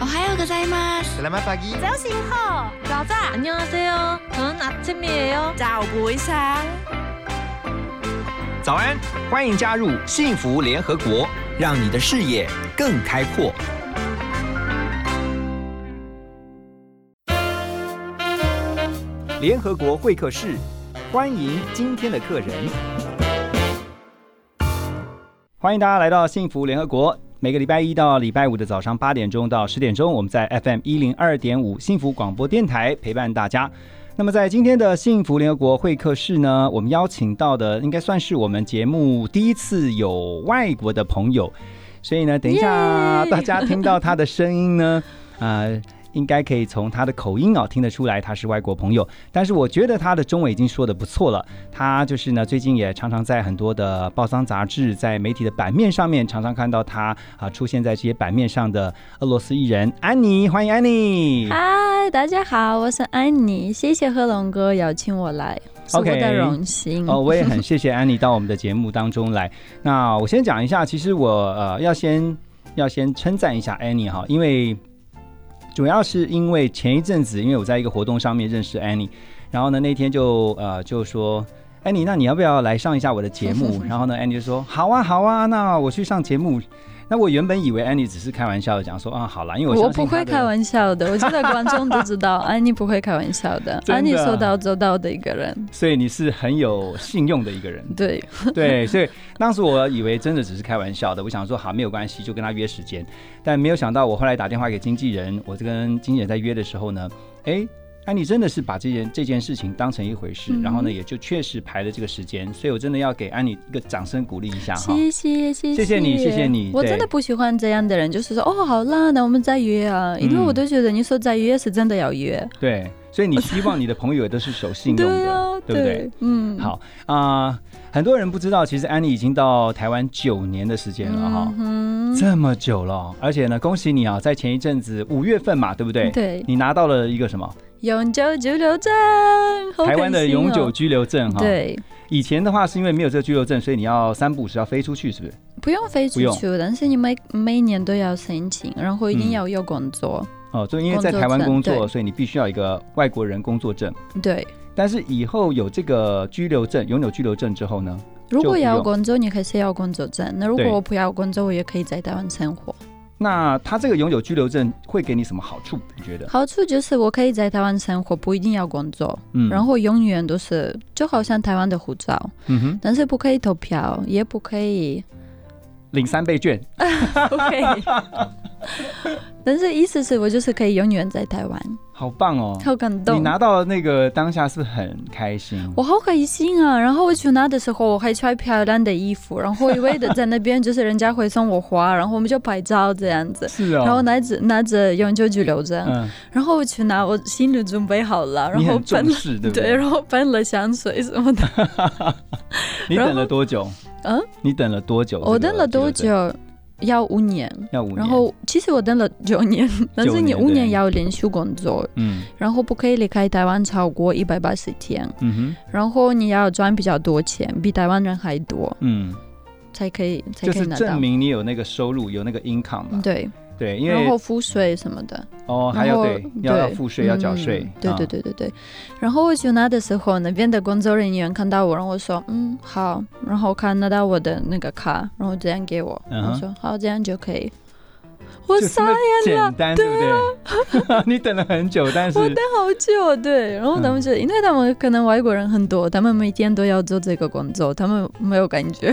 おはようございます。 Selamat pagi.早醒好，早早 안녕하세요. 저는 아침이에요. 早不sáng。早安，欢迎加入幸福联合国，让你的视野更开阔。联合国会客室，欢迎今天的客人。欢迎大家来到幸福联合国。 每个礼拜一到礼拜五的早上八点钟到十点钟，我们在 FM 一零二点五幸福广播电台陪伴大家。那么在今天的幸福联合国会客室呢，我们邀请到的应该算是我们节目第一次有外国的朋友，所以呢，等一下大家听到他的声音呢，呃。应该可以从他的口音哦听得出来他是外国朋友，但是我觉得他的中文已经说的不错了。他就是呢，最近也常常在很多的报章杂志、在媒体的版面上面，常常看到他啊出现在这些版面上的俄罗斯艺人安妮，欢迎安妮。嗨，大家好，我是安妮，谢谢贺龙哥邀请我来，是我 OK 的荣幸。哦，我也很谢谢安妮到我们的节目当中来。那我先讲一下，其实我呃要先要先称赞一下安妮哈，因为主要是因为前一阵子，因为我在一个活动上面认识安妮，然后呢那天就呃就说。安妮，那你要不要来上一下我的节目？然后呢，安妮就说好啊，好啊，那我去上节目。那我原本以为安妮只是开玩笑的讲说啊，好啦，因为我不会开玩笑的，我觉得 观众都知道，安妮不会开玩笑的，的安妮说到做到的一个人。所以你是很有信用的一个人。对，对，所以当时我以为真的只是开玩笑的，我想说好没有关系，就跟他约时间。但没有想到，我后来打电话给经纪人，我在跟经纪人在约的时候呢，哎，安妮真的是把这件这件事情当成一回事，嗯然后呢，也就确实排了这个时间，所以我真的要给安妮一个掌声鼓励一下哈。谢谢谢谢谢谢你谢谢你我真的不喜欢这样的人，就是说哦，好啦，那我们再约啊，因为嗯我都觉得你说再约是真的要约。对，所以你希望你的朋友也都是守信用的，对啊，对不对？嗯，好啊、很多人不知道，其实安妮已经到台湾九年的时间了哈。嗯，这么久了哦，而且呢，恭喜你啊，在前一阵子五月份嘛，对不对？对，你拿到了一个什么？永久居留证，好台湾的永久居留证哈。，对，以前的话是因为没有这个居留证，所以你要三不五时要飞出去，是不是？不用飞出去，但是你每每年都要申请，然后一定嗯要有工作。哦，就因为在台湾工作，工作所以你必须要一个外国人工作证。对，但是以后有这个居留证，永久居留证之后呢？如果要工作，你还是要工作证。那如果我不要工作，我也可以在台湾生活。那他这个永久居留证会给你什么好处？你觉得？好处就是我可以在台湾生活，不一定要工作，嗯然后永远都是就好像台湾的护照，嗯哼，但是不可以投票，也不可以，领三倍券。不可以。但是意思是我就是可以永远在台湾，好棒哦！好感动你。拿到那个当下是不是很开心？我好开心啊！然后我去拿的时候，我还穿漂亮的衣服，然后我以为的在那边就是人家会送我花，然后我们就拍照这样子。是哦。然后拿着拿着永久居留证，嗯，然后我去拿，我心里准备好了，然后喷了，对对，然后喷了香水什么的。你等了多久？嗯，你等了多久？我等了多？久？要五年。要五年。然后其实我等了九年，但是你五年要连续工作，嗯然后不可以离开台湾超过一百八十天，嗯哼然后你要赚比较多钱，比台湾人还多，嗯，才可以才就是可以拿到证。明你有那个收入，有那个 income 嘛。对，对，因为然后付税什么的，哦还要对要付税要缴税嗯。对啊对。对对对。然后我去拿的时候，那边的工作人员看到我，然后说嗯好，然后看拿到我的那个卡，然后这样给我，我说好，这样就可以。我傻眼了简，单，对不对？你等了很久，但是我等好久，对。然后他们就、因为他们可能外国人很多，他们每天都要做这个工作，他们没有感觉。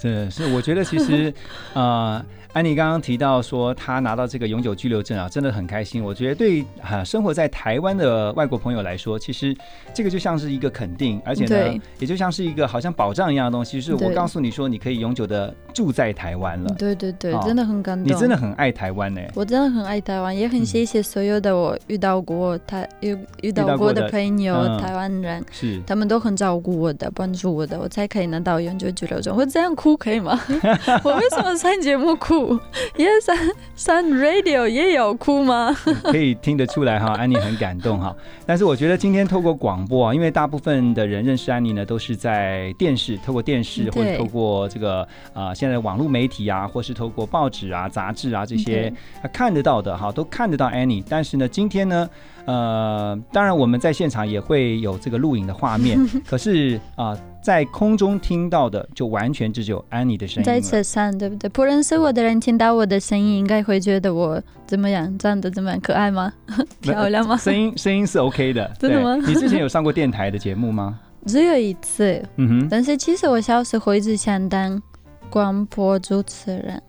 对是我觉得其实 呃，安妮刚刚提到说她拿到这个永久居留证啊，真的很开心。我觉得对啊、生活在台湾的外国朋友来说，其实这个就像是一个肯定，而且呢对，也就像是一个好像保障一样的东西，就是我告诉你说你可以永久的住在台湾了。对对对，哦真的很感动。你真的很爱台湾呢、我真的很爱台湾，也很谢谢所有的我遇到过台遇遇到过的的朋友，嗯台湾人，是他们都很照顾我的，帮助我的，我才可以拿到永久居留证。我这样哭可以吗？我为什么上节目哭？哭。Yes, Sun Radio 也有哭吗？可以听得出来哈，安妮很感动哈。但是我觉得今天透过广播啊，因为大部分的人认识安妮呢，都是在电视，透过电视或者透过这个呃现在的网络媒体啊，或是透过报纸啊、杂志啊这些啊看得到的哈，都看得到安妮。但是呢，今天呢，呃，当然我们在现场也会有这个录影的画面，可是啊、在空中听到的就完全只有安妮的声音在了。车上，对不对？不认识我的人听到我的声音，应该会觉得我怎么样？长得怎么样？可爱吗？漂亮吗？声音声音是 OK 的，真的吗你之前有上过电台的节目吗？只有一次，嗯哼，但是其实我小时候一直想当广播主持人，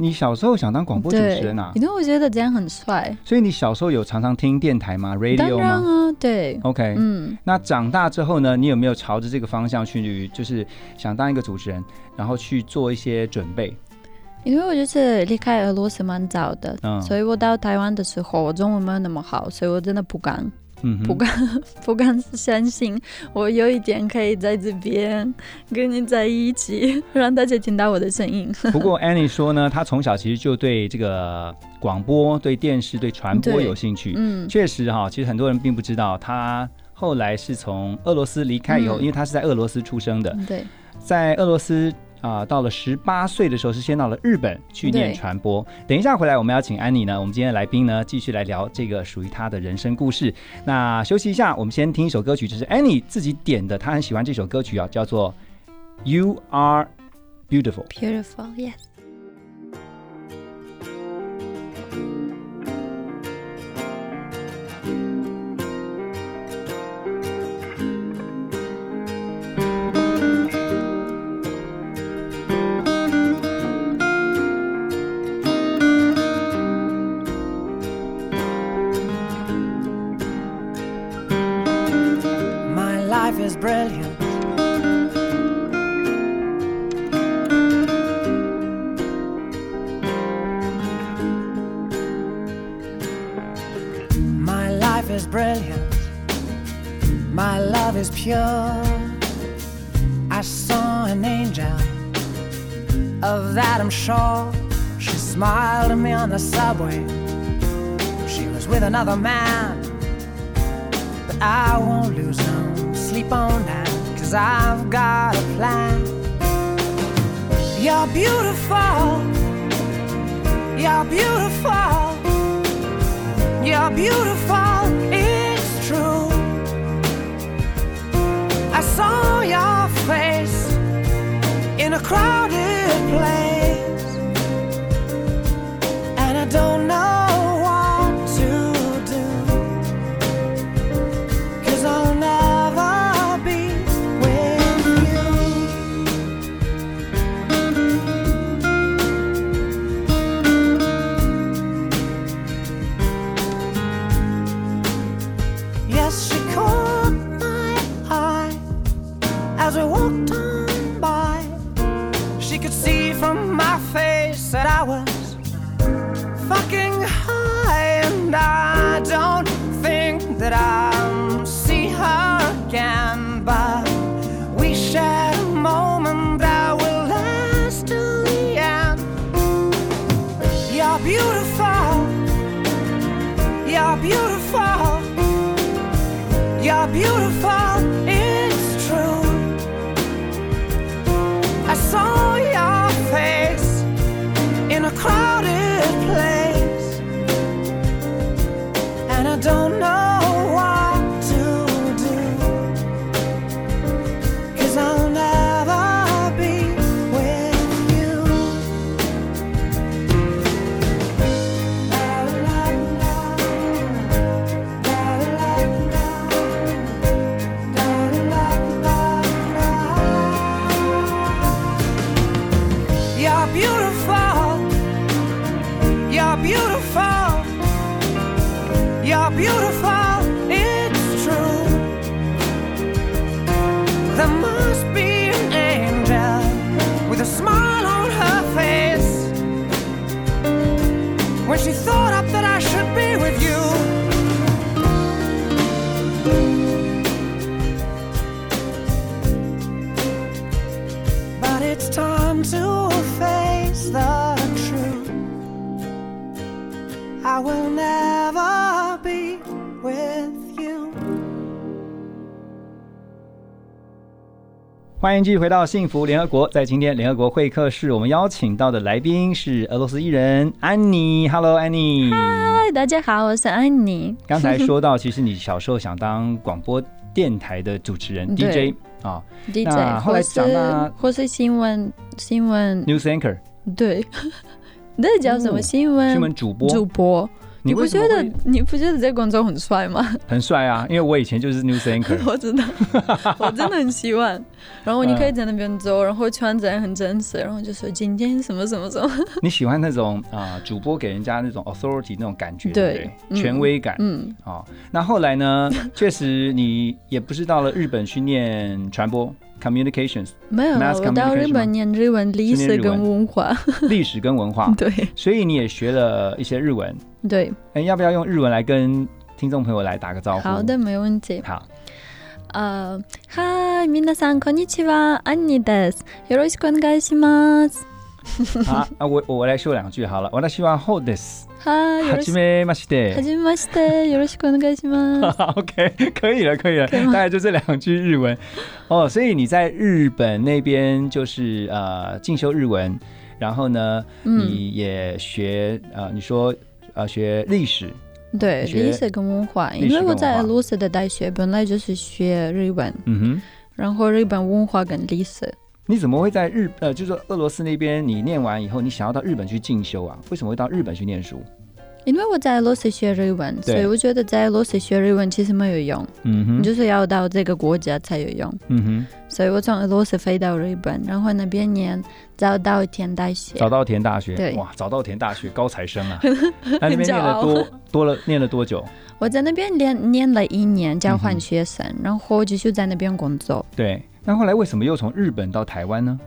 你小时候想当广播主持人啊？因为我觉得这样很帅。所以你小时候有常常听电台吗？radio 然吗啊，对，？OK，、嗯，那长大之后呢，你有没有朝着这个方向去，就是想当一个主持人，然后去做一些准备？因为我就是离开俄罗斯蛮早的，嗯所以我到台湾的时候，我中文没有那么好，所以我真的不敢，嗯，不敢，不敢相信我有一天可以在这边跟你在一起，让大家听到我的声音。不过 Annie 说呢，她从小其实就对这个广播、对电视、对传播有兴趣。嗯，确实哈，其实很多人并不知道，她后来是从俄罗斯离开以后，嗯。因为她是在俄罗斯出生的，对，在俄罗斯啊、到了十八岁的时候，是先到了日本去念传播。等一下回来，我们要请安妮呢，我们今天的来宾呢，继续来聊这个属于她的人生故事。那休息一下，我们先听一首歌曲，这是安妮自己点的，她很喜欢这首歌曲啊，叫做《You Are Beautiful》。beautiful, yes. Brilliant. My life is brilliant. My love is pure. I saw an angel. Of that I'm sure. She smiled at me on the subway. She was with another man. But I won't lose no sleep on that, cause I've got a plan. You're beautiful, you're beautiful, you're beautiful, it's true. I saw your face in a crowded place, and I don't know that I'll see her again. But we shared a moment that will last till the end. You're beautiful, you're beautiful, you're beautiful, are beautiful, it's true. There must be an angel with a smile on her face. When she thought up that I should be with you. But it's time to face the truth. I will never. 欢迎继续回到幸福联合国。在今天联合国会客室，我们邀请到的来宾是俄罗斯艺人安妮。Hello，安妮。嗨，大家好，我是安妮。刚才说到，其实你小时候想当广播电台的主持人 DJ 啊 DJ，那后来或是长大或是新闻新闻，，news anchor 对，那叫什么哦新闻新闻主播，主播？你不觉得你不觉得在广州很帅吗？很帅啊？因为我以前就是 news anchor。我知道，我真的很希望。然后你可以在那边走，然后穿着很真实，然后就说今天什么什么什么。你喜欢那种啊、主播给人家那种 authority 那种感觉，对权威感。嗯，哦，那后来呢？确实，你也不是到了日本去念传播 communications 没有， Mass 我到 communication 日本念日文、历史跟是念日文文化。历史跟文化，对所以你也学了一些日文。对，哎，要不要用日文来跟听众朋友来打个招呼？好的，没问题。好，呃，嗨，皆さんこんにちは、アンニです。よろしくお願いします。好啊，我我来说两句好了。我的希望后 的是，はい、よはろしく。じめましては。じめまして、よろしくお願いします。 OK，可以了，可以了，可以吗大概就这两句日文哦。所以你在日本那边就是呃进修日文，然后呢，嗯，你也学呃，你说呃学历史，对，学历史跟文化，历史跟因为我在文化俄罗斯的大学本来就是学日文，嗯哼。然后日本文化跟历史。 你怎么会在日呃，就是说俄罗斯那边你念完以后，你想要到日本去进修啊？为什么会到日本去念书？因为我在俄罗斯学日文，所以我觉得在俄罗斯学日文其实没有用，嗯哼，你就是要到这个国家才有用。嗯哼，所以我从俄罗斯飞到日本，然后那边念早稻田大学。早稻田大学，对哇，早稻田大学高材生啊！那那边念了多多了，念了多久？我在那边念念了一年交换学生，然后继续在那边工作。对，那后来为什么又从日本到台湾呢？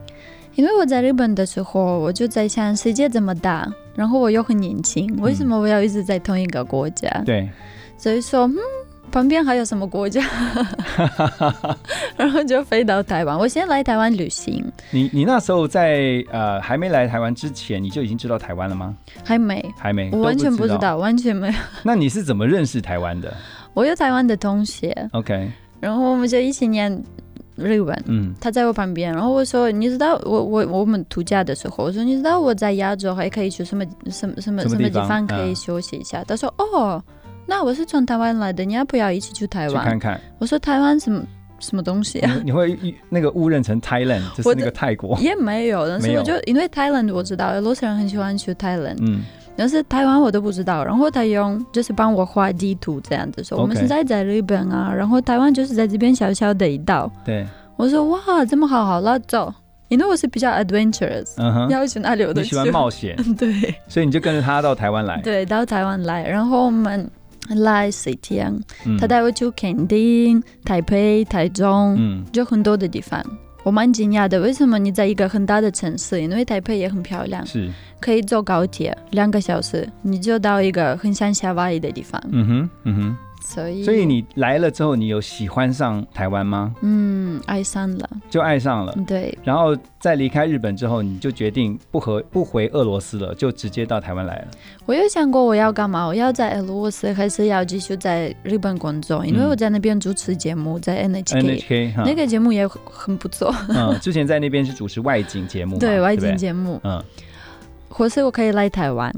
因为我在日本的时候，我就在想世界这么大，然后我又很年轻，为什么我要一直在同一个国家？对，所以说，嗯，旁边还有什么国家？然后就飞到台湾。我先来台湾旅行，你你那时候在呃还没来台湾之前，你就已经知道台湾了吗？还没，还没，我完全不知道，完全没有。那你是怎么认识台湾的 我有台湾的同学，？OK，然后我们就一起念日文。嗯，他在我旁边，然后我说：“你知道我我我们度假的时候，我说你知道我在亚洲还可以去什么什么什么什么地方方可以嗯休息一下？”他说：“哦，那我是从台湾来的，你要不要一起去台湾去看？”看，我说：“台湾什么什么东西啊？”你你会那个误认成 Thailand，就是那个泰国，也没有，但是我就因为 Thailand 我知道，俄罗斯人很喜欢去 Thailand，、嗯，但是台湾我都不知道。然后他用就是帮我画地图这样子说，我们现在在日本啊，然后台湾就是在这边小小的一道。对，我说哇，这么好，好了，走。因为我是比较 adventurous，、嗯哼，要去哪里我都喜欢冒险，对所以你就跟着他到台湾来，对，到台湾来，然后我们来水天，嗯他带我去垦丁、台北、台中，嗯，就很多的地方。我蛮惊讶的，为什么你在一个很大的城市，因为台北也很漂亮，是，可以坐高铁两个小时，你就到一个很像夏威夷的地方。嗯哼，嗯哼。所以，所以你来了之后，你有喜欢上台湾吗？嗯，爱上了，就爱上了，对。然后在离开日本之后，你就决定不和不回俄罗斯了，就直接到台湾来了。我有想过我要干嘛，我要在俄罗斯还是要继续在日本工作，因为嗯我在那边主持节目，在 NHK，, 那个节目也很不错，嗯，之前在那边是主持外景节目，对？外景节目，嗯，或是我可以来台湾。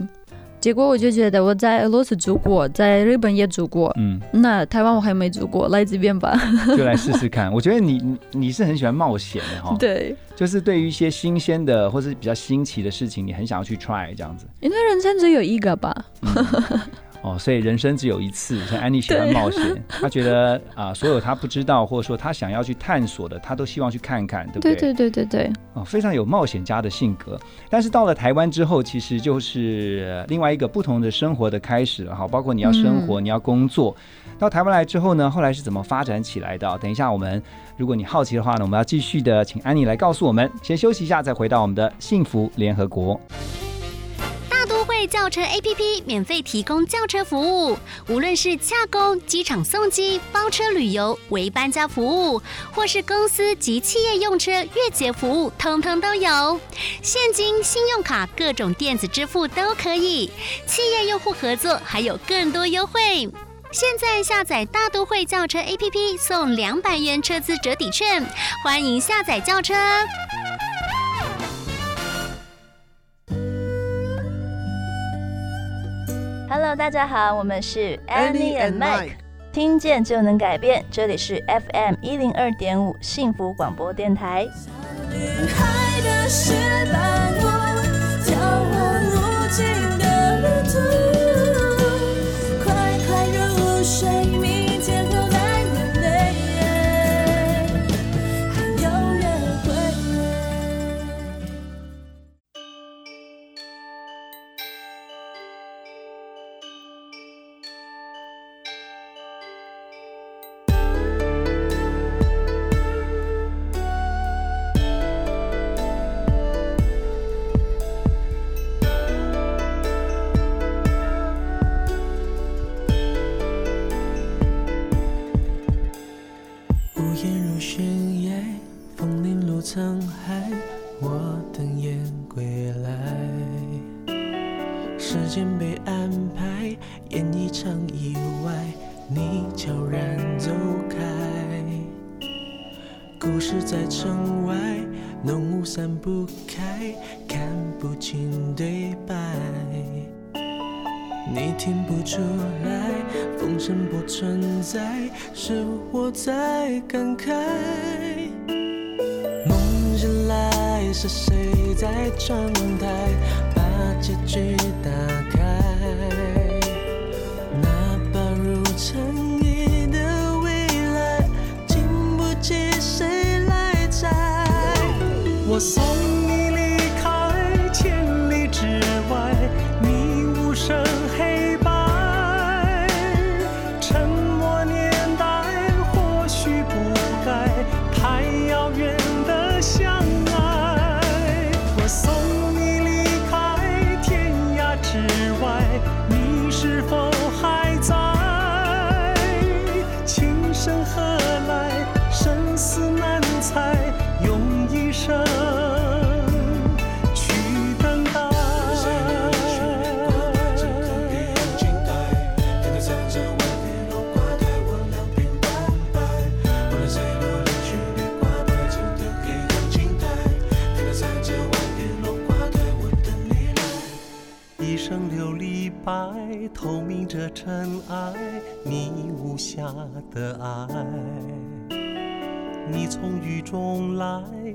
结果我就觉得我在俄罗斯住过，在日本也住过，嗯，那台湾我还没住过，来这边吧。就来试试看。我觉得你你你是很喜欢冒险的哈，对，就是对于一些新鲜的或是比较新奇的事情，你很想要去 try 这样子。因为人生只有一个吧。嗯哦，所以人生只有一次。像安妮喜欢冒险，她觉得啊、所有她不知道或者说她想要去探索的，她都希望去看看，对不对对对对对对，哦，非常有冒险家的性格。但是到了台湾之后，其实就是呃另外一个不同的生活的开始了哈。包括你要生活，你要工作。到台湾来之后呢，后来是怎么发展起来的哦？等一下我们，如果你好奇的话呢，我们要继续的请安妮来告诉我们。先休息一下，再回到我们的幸福联合国。轿车 app 免费提供轿车服务无论是洽公机场送机包车旅游为搬家服务或是公司及企业用车月结服务通通都有。现金信用卡各种电子支付都可以企业用户合作还有更多优惠。现在下载大都会轿车 app 送两百元车资折抵券欢迎下载轿车。Hello，大家好，我们是 Annie and Mike，听见就能改变，这里是 FM 一零二点五幸福广播电台。小女孩的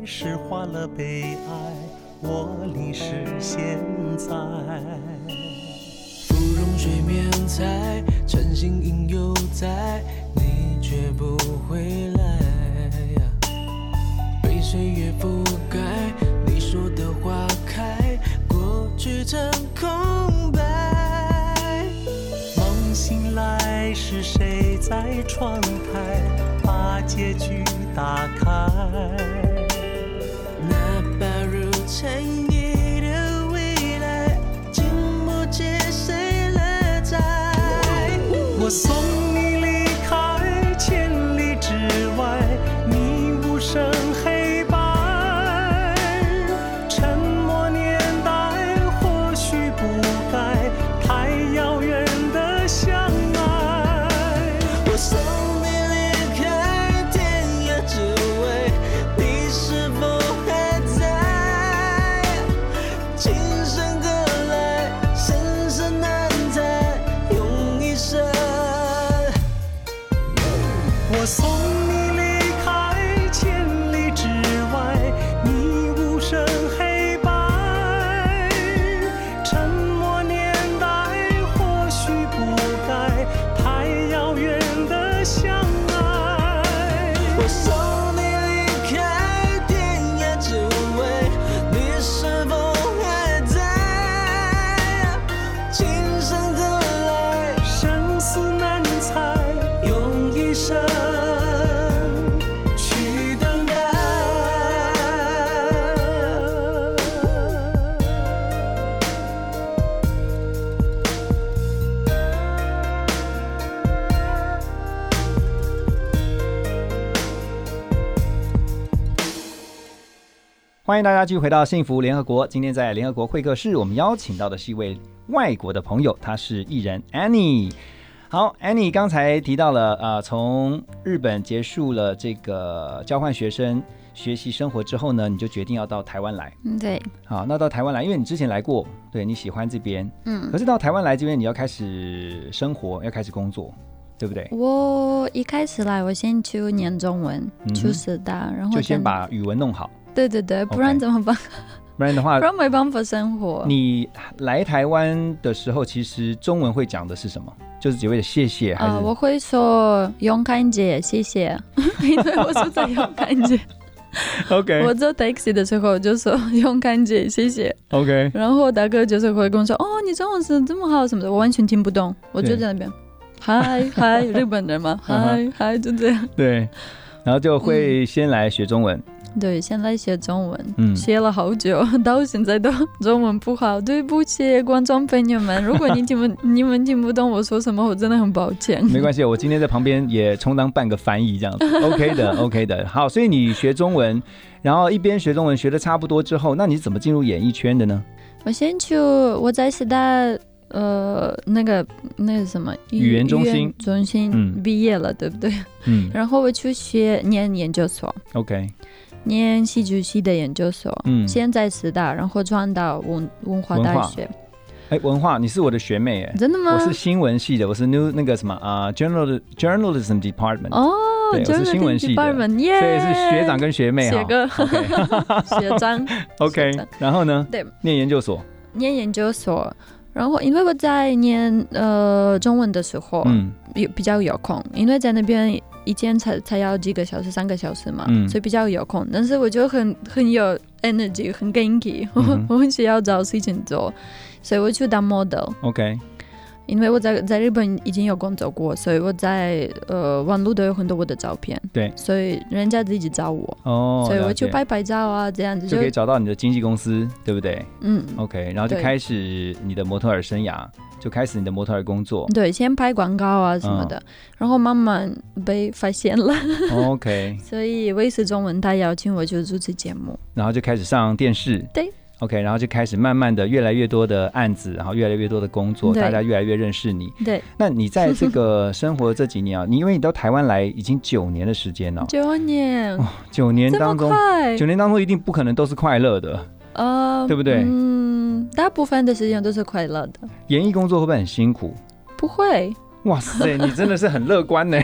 释怀了悲哀我淋湿现在芙蓉水面采船心影犹在你却不回来被岁月覆盖你说的花开过去成空白。梦醒来是谁在窗台把结局打开？sống 我送欢迎大家继续回到幸福联合国。今天在联合国会客室，我们邀请到的是一位外国的朋友，他是艺人 Annie。好，Annie 刚才提到了，呃，从日本结束了这个交换学生学习生活之后呢，你就决定要到台湾来。嗯，对。好，那到台湾来，因为你之前来过，对你喜欢这边，嗯。可是到台湾来这边，你要开始生活，要开始工作。对不对？我一开始来，我先去念中文，初师大，然后就先把语文弄好。对对对，不然怎么办？不然的话不，然没办法生活。你来台湾的时候，其实中文会讲的是什么？就是只会谢谢，还是、啊，我会说勇敢姐，谢谢，因为我是在勇敢姐。OK 我坐 taxi 的时候就说勇敢姐，谢谢。OK，然后大哥就是会跟我说，哦，你中文是这么好什么的，我完全听不懂，我就在那边，嗨嗨，日本人嘛，嗯嗨嗨，就这样。对，然后就会先来学中文，对，现在学中文，嗯学了好久，到现在都中文不好，对不起，观众朋友们，如果你听不 你们听不懂我说什么，我真的很抱歉。没关系，我今天在旁边也充当半个翻译这样子，OK 的，OK 的。好，所以你学中文，然后一边学中文学的差不多之后，那你怎么进入演艺圈的呢？我先去我在师大呃那个那个什么语言中心中心嗯毕业了，对不对？嗯然后我去学念研究所，，OK，念戏剧系的研究所，嗯，先在师大，然后转到文文化大学。哎，文化，你是我的学妹哎，真的吗？我？是新闻系的，我是 new 那个什么啊、journal journalism department，、哦，对我是新闻系的。department，耶，所以是学长跟学妹哈。学。哥。学长。OK，然后呢？对，念研究所，念研究所。然后，因为我在念呃中文的时候，嗯有比较有空，因为在那边一天才才要几个小时，三个小时嘛，嗯所以比较有空。但是我就很很有 energy，很 ganky，我、嗯我很需要找事情做，所以我去当 model。，OK，因为我在在日本已经有工作过，所以我在呃网络都有很多我的照片，对所以人家自己找我，哦，所以我就拍拍照啊，这样子就就可以找到你的经纪公司，对不对嗯。？OK，然后就开始你的模特儿生涯，就开始你的模特儿工作。对，先拍广告啊什么的，然后慢慢被发现了，OK，所以卫视中文台邀请我就主持节目。然后就开始上电视。对。OK，然后就开始慢慢的越来越多的案子，然后越来越多的工作，大家越来越认识你。对，那你在这 个生活这几年啊，你因为你到台湾来已经九年的时间了、九年，九年当中，九，年当中一定不可能都是快乐的。呃，对不对嗯，大部分的时间都是快乐的，演艺工作会不会很辛苦？不会。哇塞，你真的是很乐观呢。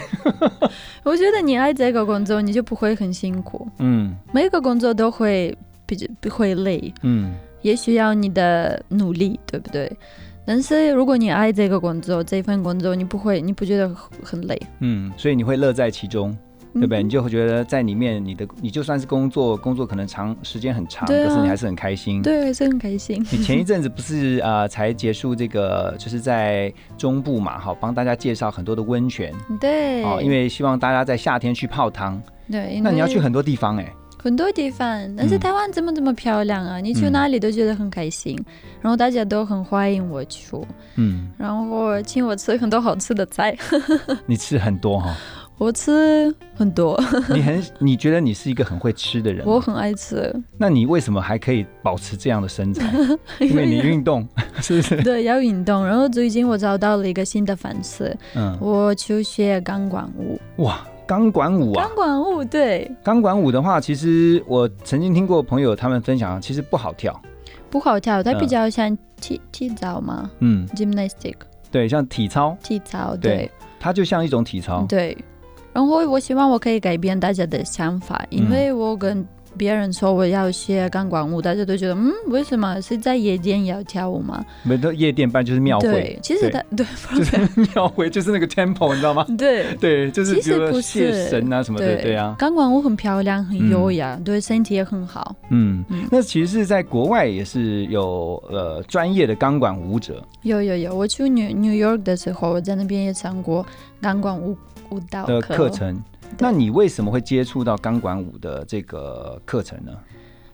我觉得你爱这个工作，你就不会很辛苦。嗯每个工作都会比较会累，嗯，也需要你的努力，对不对？但是如果你爱这个工作，这份工作，你不会，你不觉得很很累，嗯，所以你会乐在其中，对不对？嗯你就会觉得在里面，你的你就算是工作，工作可能长时间很长，啊可是你还是很开心。对，是很开心。你前一阵子不是呃才结束这个，就是在中部嘛，好帮大家介绍很多的温泉对，哦，因为希望大家在夏天去泡汤。对，那你要去很多地方哎、很多地方，但是嗯。台湾怎么这么漂亮啊，你去嗯哪里都觉得很开心，然后大家都很欢迎我去，嗯，然后请我吃很多好吃的菜，你吃很多哈、我吃很多，你很你觉得你是一个很会吃的人，我很爱吃，那你为什么还可以保持这样的身材？因为你运动，是不是？对要运动，然后最近我找到了一个新的方式，嗯，我去学钢管舞，哇，钢管舞啊钢！管舞对，钢管舞的话，其实我曾经听过朋友他们分享，其实不好跳。不好跳，它嗯比较像体体操嘛嗯，，gymnastic 对，像体操，体操，对对它就像一种体操。对。然后我希望我可以改变大家的想法，因嗯为我跟别人说我要学钢管舞，大家都觉得嗯，为什么？是在夜店要跳舞吗？没都夜店办就是庙会。对，，其实他对就是庙会，就是那个 temple，你知道吗？对。对，就是比如说其实不谢是神啊什么的，对。啊，钢管舞很漂亮，很嗯优雅，对身体也很好。嗯。嗯，那其实是在国外也是有呃专业的钢管舞者，有有有，我去 New New York 的时候，我在那边也上过钢管舞舞蹈的课课程。那你为什么会接触到钢管舞的这个课程呢？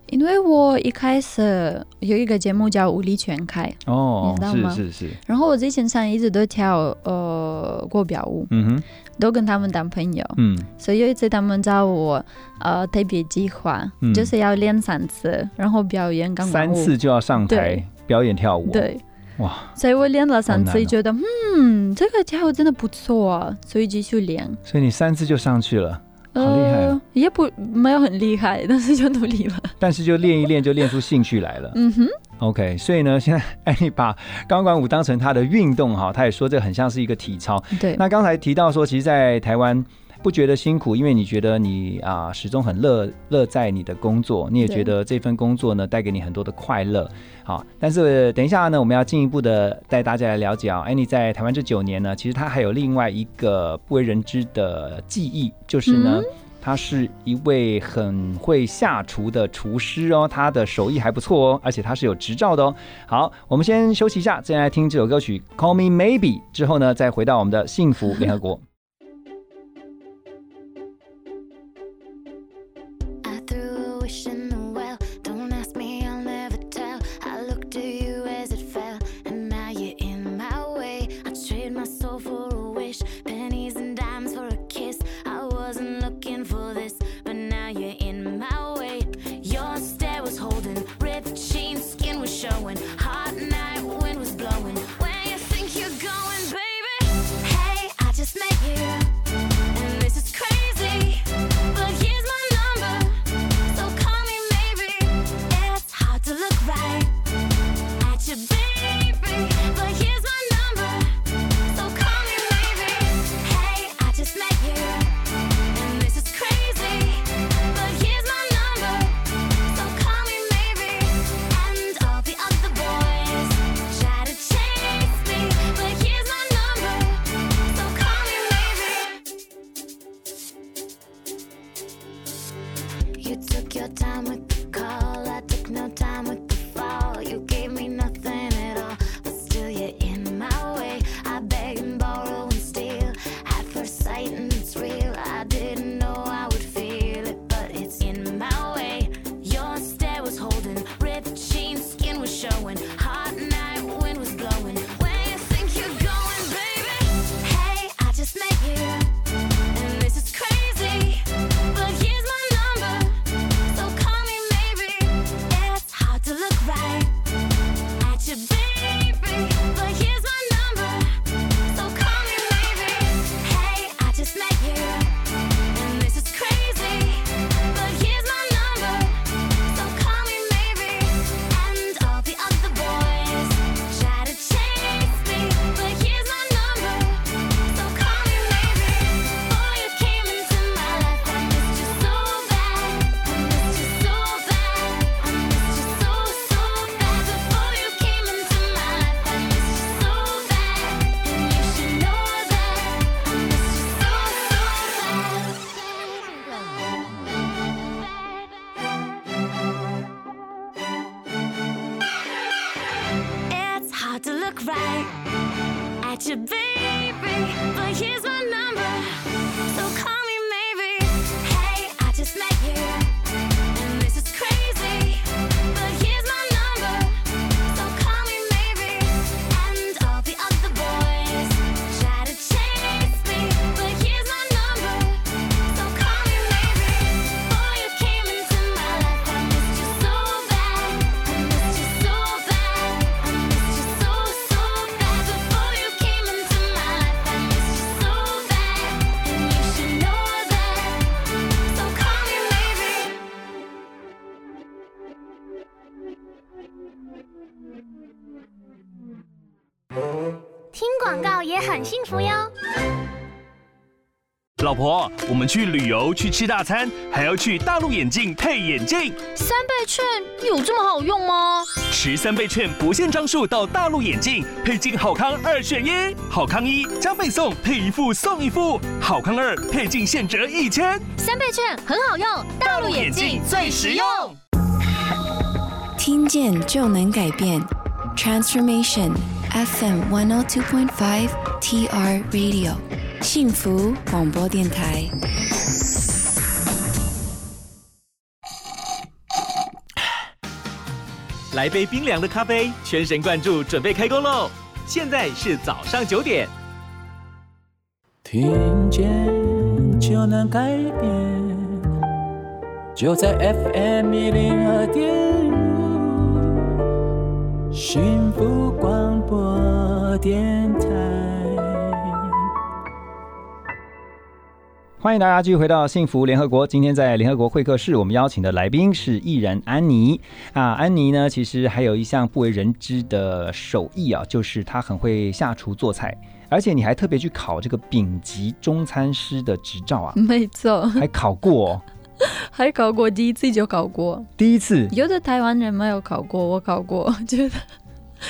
因为我一开始有一个节目叫《武力全开》，哦你知道，吗？是是是，然后我之前上一直都跳呃国表舞，嗯哼，都跟他们当朋友，嗯。所以有一次他们找我呃特别计划，嗯。就是要练三次，然后表演钢管舞。三次就要上台表演跳舞，，对，哇，所以我练了三次，觉得嗯，这个跳舞真的不错啊，所以继续练。所以你三次就上去了，好厉害也不没有很厉害，但是就努力了。但是就练一练就练出兴趣来了。嗯哼，OK，所以呢，现在艾丽把钢管舞当成她的运动哈，她也说这很像是一个体操。对，那刚才提到说，其实，在台湾不觉得辛苦，因为你觉得你啊、始终很乐乐在你的工作，你也觉得这份工作呢带给你很多的快乐。好，但是等一下呢，我们要进一步的带大家来了解啊，安妮在台湾这九年呢，其实她还有另外一个不为人知的技艺，就是呢。嗯她是一位很会下厨的厨师哦，她的手艺还不错哦，而且她是有执照的哦。好，我们先休息一下，再来听这首歌曲《Call Me Maybe》，之后呢，再回到我们的幸福联合国。老婆，我们去旅游去吃大餐，还要去大陆眼镜配眼镜。三倍券有这么好用吗？持三倍券不限张数到大陆眼镜，配镜好康二选一，好康一加倍送，配一副送一副；好康二配镜现折一千。三倍券很好用，大陆眼镜最实用。听见就能改变，Transformation FM one hundred two point five TR Radio 幸福广播电台。来杯冰凉的咖啡，全神贯注，准备开工喽！现在是早上九点。听见就能改变，就在 FM 一零二点五，幸福广播电台。欢迎大家继续回到幸福联合国。今天在联合国会客室，我们邀请的来宾是艺人安妮啊。安妮呢，其实还有一项不为人知的手艺啊，就是她很会下厨做菜，而且你还特别去考这个丙级中餐师的执照啊，没错，还考过、哦，还考过，第一次就考过。第一次。有的台湾人没有考过，我考过，觉得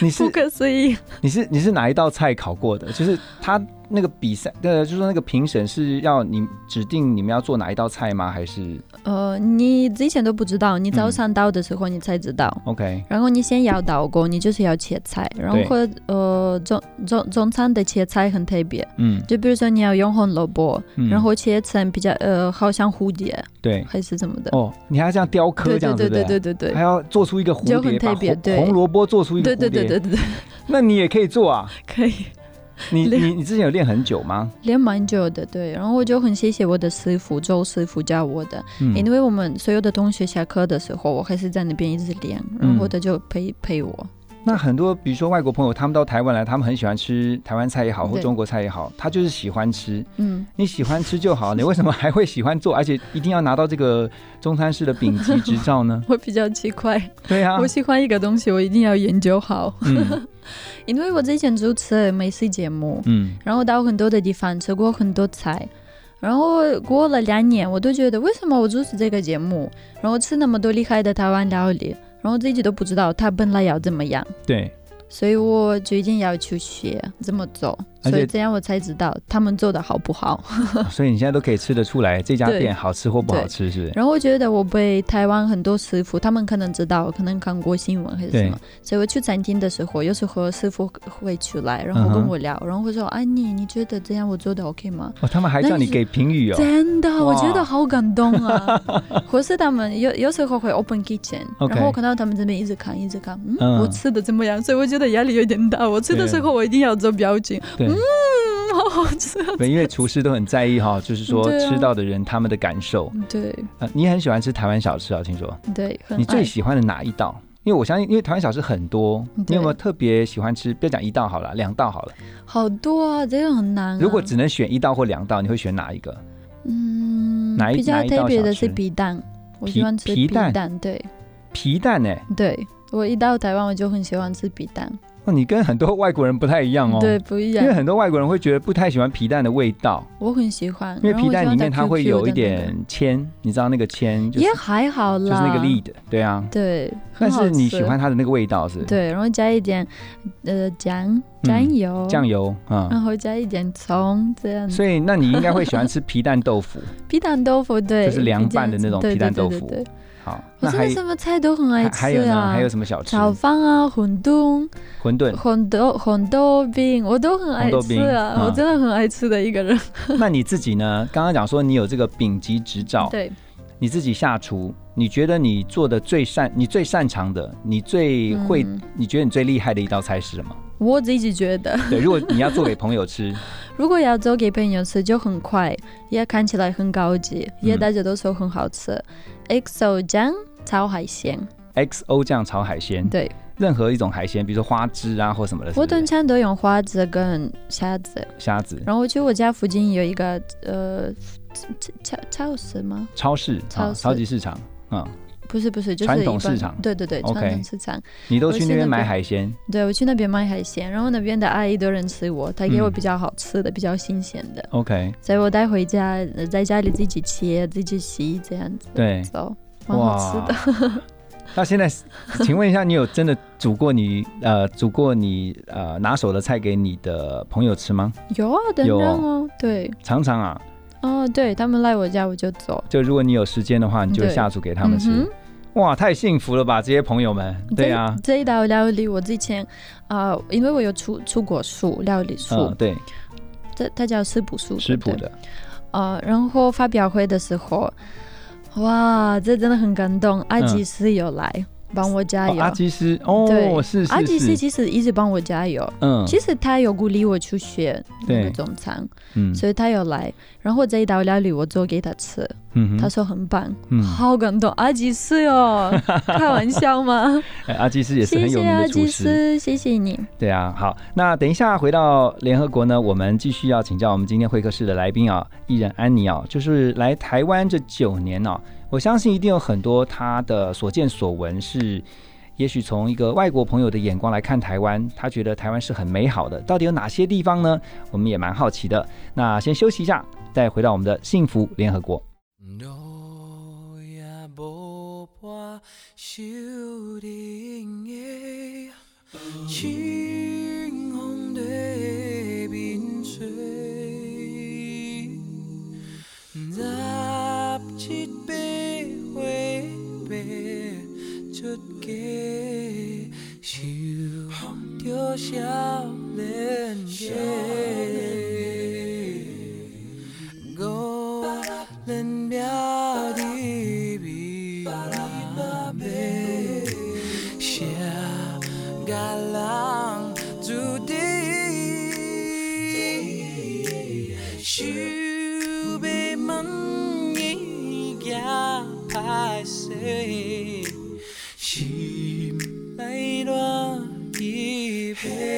你是不可思议。你是你是哪一道菜考过的？就是他那个比赛，呃，就是说那个评审是要你指定你们要做哪一道菜吗？还是？呃，你之前都不知道，你早上到的时候你才知道。OK？然后你先要刀工，你就是要切菜，然后呃中中中餐的切菜很特别，嗯，就比如说你要用红萝卜，嗯。然后切成比较呃好像蝴蝶对。还是什么的。哦，你还要这样雕刻对这样子，对对不对？对对对。还要做出一个蝴就很特别对红红萝卜做出一个蝴蝶，对对对对对，那你也可以做啊？可以你你你之前有练很久吗？练蛮久的，对。然后我就很谢谢我的师傅周师傅教我的，嗯因为我们所有的同学下课的时候，我还是在那边一直练，然后他就陪陪我。那很多，比如说外国朋友，他们到台湾来，他们很喜欢吃台湾菜也好，或中国菜也好，他就是喜欢吃。嗯，你喜欢吃就好，你为什么还会喜欢做，而且一定要拿到这个中餐师的丙级执照呢？我比较奇怪，对啊我喜欢一个东西，我一定要研究好。嗯 因为我之前主持美食节目，嗯然后到很多的地方吃过很多菜，然后过了两年，我都觉得为什么我主持这个节目，然后吃那么多厉害的台湾料理，然后自己都不知道他本来要怎么样，对，所以我决定要去学怎么做，所以这样我才知道他们做的好不好。所以你现在都可以吃得出来这家店好吃或不好吃，是不是？然后我觉得我被台湾很多师傅，他们可能知道，可能看过新闻还是什么，所以我去餐厅的时候，有时候师傅会出来，然后跟我聊，然后会说：“安妮，你觉得这样我做的 OK 吗？”哦，他们还叫你给评语哦。真的，我觉得好感动啊！或是他们有有时候会 open kitchen，OK 然后我看到他们这边一直看，一直看，嗯，嗯我吃的怎么样？所以我觉得压力有点大。我吃的时候我一定要做表情，对嗯，好好吃因为厨师都很在意哈，就是说吃到的人他们的感受。对呃，你很喜欢吃台湾小吃啊？听说对，你最喜欢的哪一道？因为我相信，因为台湾小吃很多，你有没有特别喜欢吃？不要讲一道好了，两道好了。好多啊，这个很难、啊。如果只能选一道或两道，你会选哪一个？嗯，哪一比较特别的是皮蛋，我喜欢吃皮蛋蛋，对皮蛋呢？对，我一到台湾我就很喜欢吃皮蛋，哦，你跟很多外国人不太一样哦。对，不一样因为。很多外国人会觉得不太喜欢皮蛋的味道，我很喜欢，因为皮蛋里面它会有一的那个点铅，你知道那个铅就是也还好啦，就是那个 lead，对啊。对，但是你喜欢它的那个味道是？，对，然后加一点呃酱酱油，酱油啊。然后加一点葱，这样子。所以，那你应该会喜欢吃皮蛋豆腐，皮蛋豆腐对，就是凉拌的那种皮蛋豆腐对对对对好。我真的什么菜都很爱吃啊。还有呢？还有什么小吃？炒饭啊，馄饨、馄饨。红豆红豆饼，我都很爱吃啊，嗯我真的很爱吃的一个人。那你自己呢？刚刚讲说你有这个丙级执照，对，你自己下厨，你觉得你做的最擅，你最擅长的，你最会，嗯你觉得你最厉害的一道菜是什么？我自己觉得，对，如果你要做给朋友吃，如果要做给朋友吃，就很快，也看起来很高级，也嗯大家都说很好吃。XO 酱炒海鲜，XO 酱炒海鲜，对，任何一种海鲜，比如说花枝啊或什么的，是我通常都用花枝跟虾子。虾子，然后我去我家附近有一个呃超超市吗？超市啊，超市。超级市场啊，不是不是，就是市场。对对对传统市场。你都去那边买海鲜，对，我去那边买海鲜，然后那边的阿姨都认识我，她给我嗯比较好吃的、比较新鲜的，OK，所以我带回家，呃在家里自己切、自己洗这样子，对，走，蛮好吃的。那现在，请问一下，你有真的煮过你呃煮过你呃拿手的菜给你的朋友吃吗？有啊，当有然哦，对，常常啊，哦，对他们来我家我就走，就如果你有时间的话，你就下厨给他们吃。哇，太幸福了吧，这些朋友们。对啊，这一道料理我之前啊、因为我有出出过书，料理书，嗯，对，这它叫食谱书，食谱的，呃，然后发表会的时候，哇，这真的很感动。阿基斯有来帮我加油，哦阿基斯哦，对，是是阿基斯，其实一直帮我加油。嗯其实他有鼓励我去学那对个中餐，嗯所以他有来。然后这一道料理我做给他吃，嗯他说很棒，嗯好感动，阿基斯哦，开玩笑吗？哎阿基斯也是很谢有谢阿基名的厨师。斯，谢谢你。对啊，好，那等一下回到联合国呢，我们继续要请教我们今天会客室的来宾啊，艺人安妮啊，就是来台湾这九年哦、我相信一定有很多他的所见所闻是，也许从一个外国朋友的眼光来看台湾，他觉得台湾是很美好的，到底有哪些地方呢？我们也蛮好奇的。那先休息一下，再回到我们的幸福联合国。家，受着少年家。五人庙的美美，写个人注定，想要问伊行歹势，一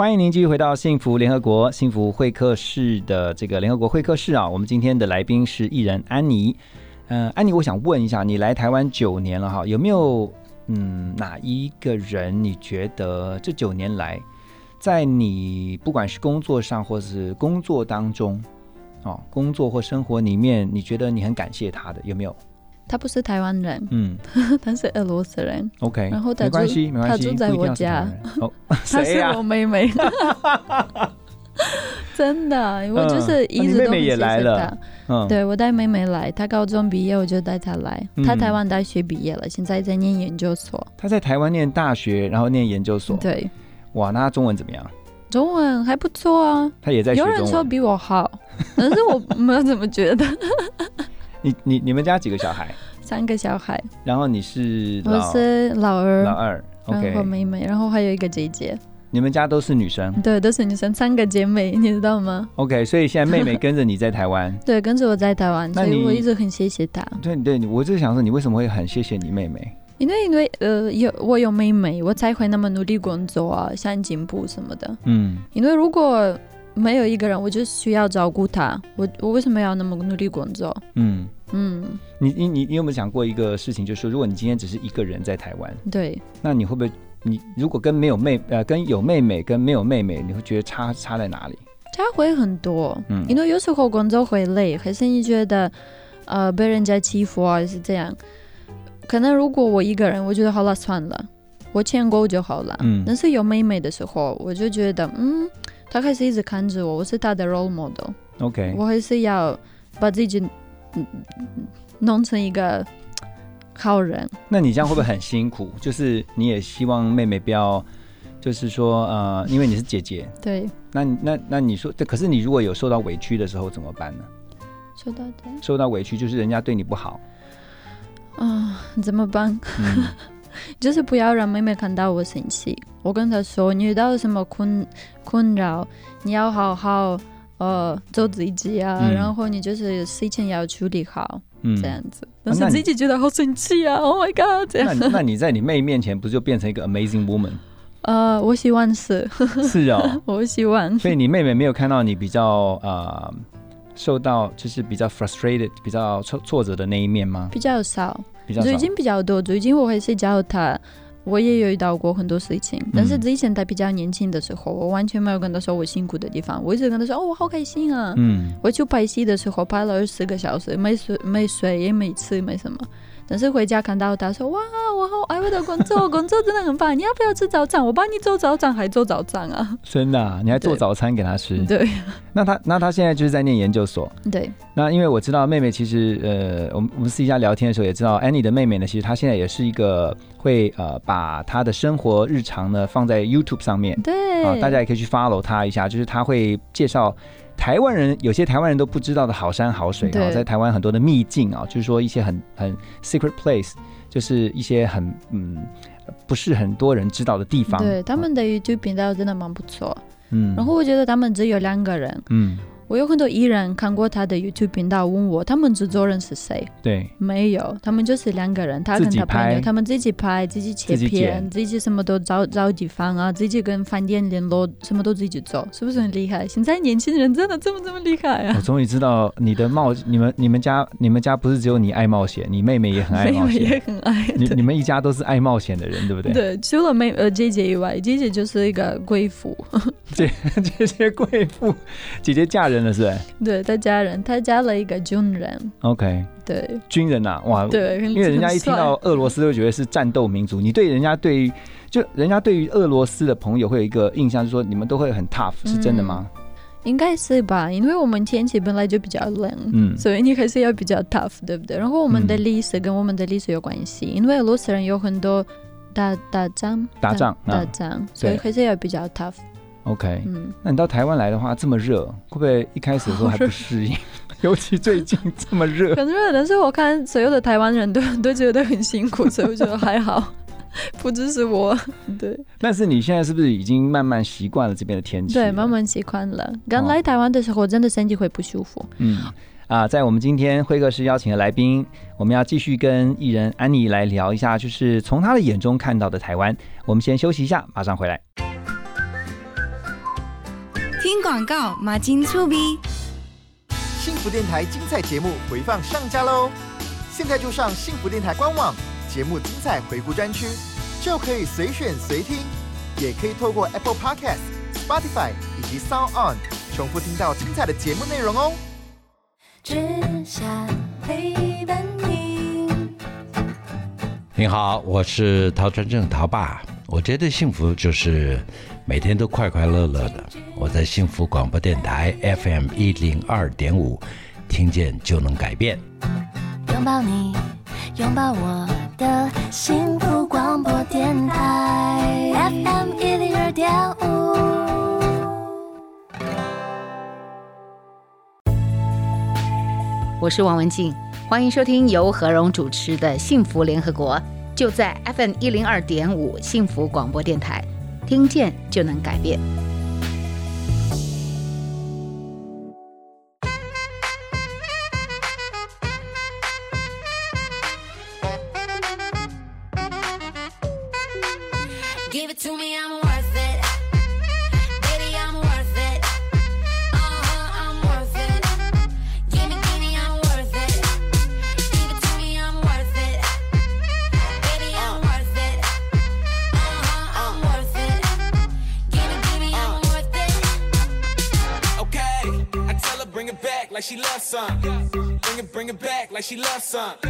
欢迎您继续回到幸福联合国幸福会客室的这个联合国会客室啊，我们今天的来宾是艺人安妮。呃，安妮，我想问一下，你来台湾九年了哈，有没有嗯哪一个人你觉得这九年来，在你不管是工作上或是工作当中，哦，工作或生活里面，你觉得你很感谢他的，有没有？他不是台湾人，嗯 他是俄罗斯人。，OK，然后他没关住系，没关系，他住在我家哦，她是我妹妹，真的，我就是一直都很嗯哦你妹妹也谢谢来了她。嗯，对，我带妹妹来，她高中毕业我就带她来。她嗯台湾大学毕业了，现在在念研究所。她在台湾念大学，然后念研究所，对，哇，那中文怎么样？中文还不错啊。他也在学有人。说比我好，但是我没有怎么觉得。你你你们家几个小孩？三个小孩，然后你是我是老二，老二然后妹妹，然后还有一个姐姐。你们家都是女生对，都是女生，三个姐妹，你知道吗？，OK，所以现在妹妹 跟着你在台湾。对，跟着我在台湾，所以我一直很谢谢她。对对，我就想说，你为什么会很谢谢你妹妹？因为因为呃有我有妹妹，我才会那么努力工作啊，想进步什么的。嗯因为如果没有一个人，我就需要照顾他，我我为什么要那么努力工作？嗯，嗯，你你你你有没有想过一个事情，就是，如果你今天只是一个人在台湾，对，那你会不会，你如果跟没有妹呃跟有妹妹跟没有妹妹，你会觉得差差在哪里？差会很多，嗯因为有时候工作会累，还是你觉得呃被人家欺负啊，是这样。可能如果我一个人，我觉得好了算了，我签够就好了。嗯但是有妹妹的时候，我就觉得嗯，她还是一直看着我，我是他的 role model，OK，我还是要把自己嗯弄成一个好人。那你这样会不会很辛苦？就是你也希望妹妹不要，就是说呃，因为你是姐姐，对，那那那你说，可是你如果有受到委屈的时候怎么办呢？受到的受到委屈就是人家对你不好，啊，怎么办？嗯就是不要让妹妹看到我生气。我跟她说，你遇到什么困困扰，你要好好呃做自己啊，嗯然后你就是事情要处理好，嗯这样子。但是自己觉得好生气啊！Oh my god，这样。那那你在你妹面前不就变成一个 amazing woman？呃，我希望是，是哦，我希望。所以你妹妹没有看到你比较呃受到就是比较 frustrated、比较挫挫折的那一面吗？比较少，比较少最近比较多。最近我还是教他，我也有遇到过很多事情，但是之前他比较年轻的时候，我完全没有跟他说我辛苦的地方，我一直跟他说哦，我好开心啊。嗯我去拍戏的时候拍了二十个小时，没睡没睡也没吃没什么，但是回家看到他说哇，我好爱我的工作，工作真的很棒，你要不要吃早餐？我帮你做早餐，还做早餐啊？真的啊、你还做早餐给他吃？对那他那他现在就是在念研究所。对，那因为我知道妹妹其实呃，我们我们私底下聊天的时候也知道，Annie 的妹妹呢，其实她现在也是一个会呃把她的生活日常呢放在 YouTube 上面，对啊、大家也可以去 follow 她一下，就是她会介绍。台湾人有些台湾人都不知道的好山好水啊，对在台湾很多的秘境啊，就是说一些很很 secret place，就是一些很嗯不是很多人知道的地方。对，他们的 YouTube 频道真的蛮不错。嗯。然后我觉得他们只有两个人，嗯我有很多艺人看过他的 YouTube 频道，问我他们制作人是谁。对没有，他们就是两个人，他跟他朋友，他们自己拍，自己切自己片，自己什么都找找地方啊，自己跟饭店联络，什么都自己做，是不是很厉害？现在年轻人真的这么这么厉害啊我！终于知道你的冒，你们你们家你们家不是只有你爱冒险，你妹妹也很爱冒妹妹也险，很爱，你你们一家都是爱冒险的人，对不对？对，除了妹呃姐姐以外，姐姐就是一个贵妇，姐姐姐贵妇，姐姐嫁人了是不是对，他家人，他加了一个军人，？OK，对。军人呐、哇，对，因为人家一听到俄罗斯就觉得是战斗民族，你对人家对于就人家对于俄罗斯的朋友会有一个印象，就是说你们都会很 tough，是真的吗？应该是吧，因为我们天气本来就比较冷，嗯。所以你还是要比较 tough，对不对？然后我们的嗯历史跟我们的历史有关系，因为俄罗斯人有很多打打仗，打仗打啊仗，所以还是要比较 tough。OK，嗯，那你到台湾来的话，这么热，会不会一开始的时候还不适应？尤其最近这么热，很 热，但是我看所有的台湾人都都觉得很辛苦，所以我觉得还好，不只是我，对但是你现在是不是已经慢慢习惯了这边的天气？对，慢慢习惯了。刚来台湾的时候，真的身体会不舒服。嗯啊，在我们今天会客室邀请的来宾，我们要继续跟艺人安妮来聊一下，就是从她的眼中看到的台湾。我们先休息一下，马上回来。听广告，马金粗逼。幸福电台精彩节目回放上架喽！现在就上幸福电台官网，节目精彩回顾专区，就可以随选随听，也可以透过 Apple Podcast、Spotify 以及 Sound On 重复听到精彩的节目内容哦。只想陪伴你。你好，我是陶川正，陶爸。我觉得幸福就是每天都快快乐乐的。我在幸福广播电台 FM 一零二点五，听见就能改变。拥抱你，拥抱我的幸福广播电台 FM 一零二点五。我是王文静，欢迎收听由何荣主持的《幸福联合国》，就在 FM 一零二点五幸福广播电台，听见就能改变。She loves some.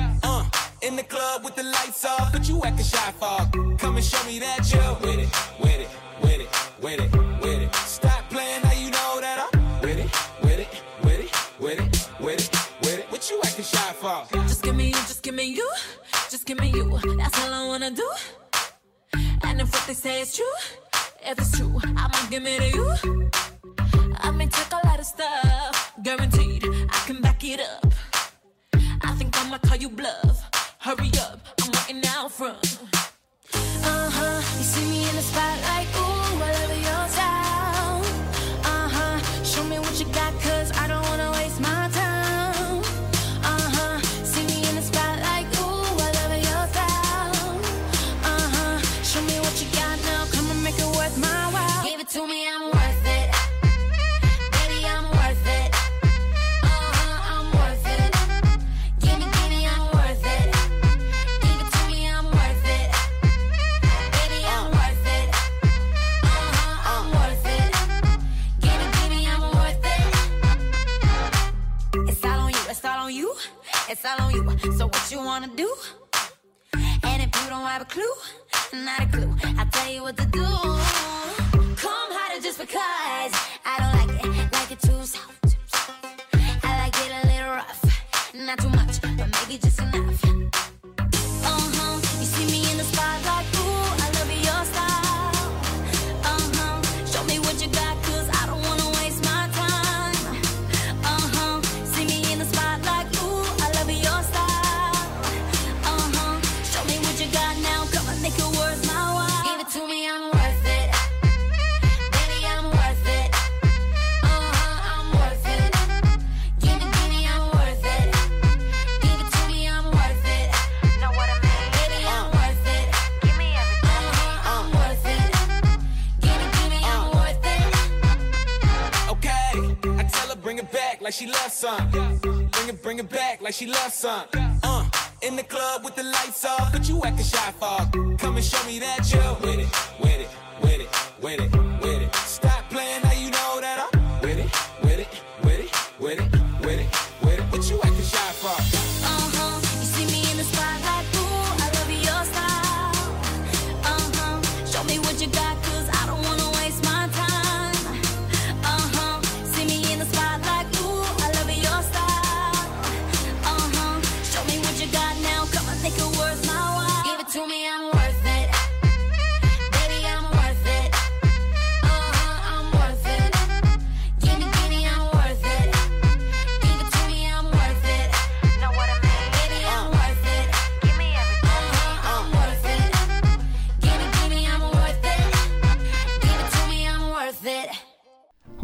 Some. Bring it, bring it back like she loves some. Uh, in the club with the lights off, but you acting shy for. Come and show me that you're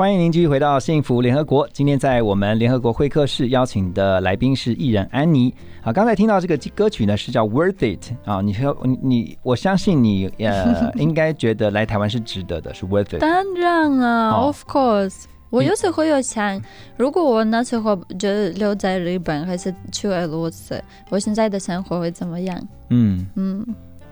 欢迎您继续回到幸福联合国。今天在我们联合国会客室邀请的来宾是艺人安妮。啊，刚才听到这个歌曲呢是叫《Worth It》啊，你说你你，我相信你呃应该觉得来台湾是值得的，是 Worth It。当然啊、哦 o f course。我有时候有想，如果我那时候就留在日本，还是去俄罗斯，我现在的生活会怎么样？嗯嗯，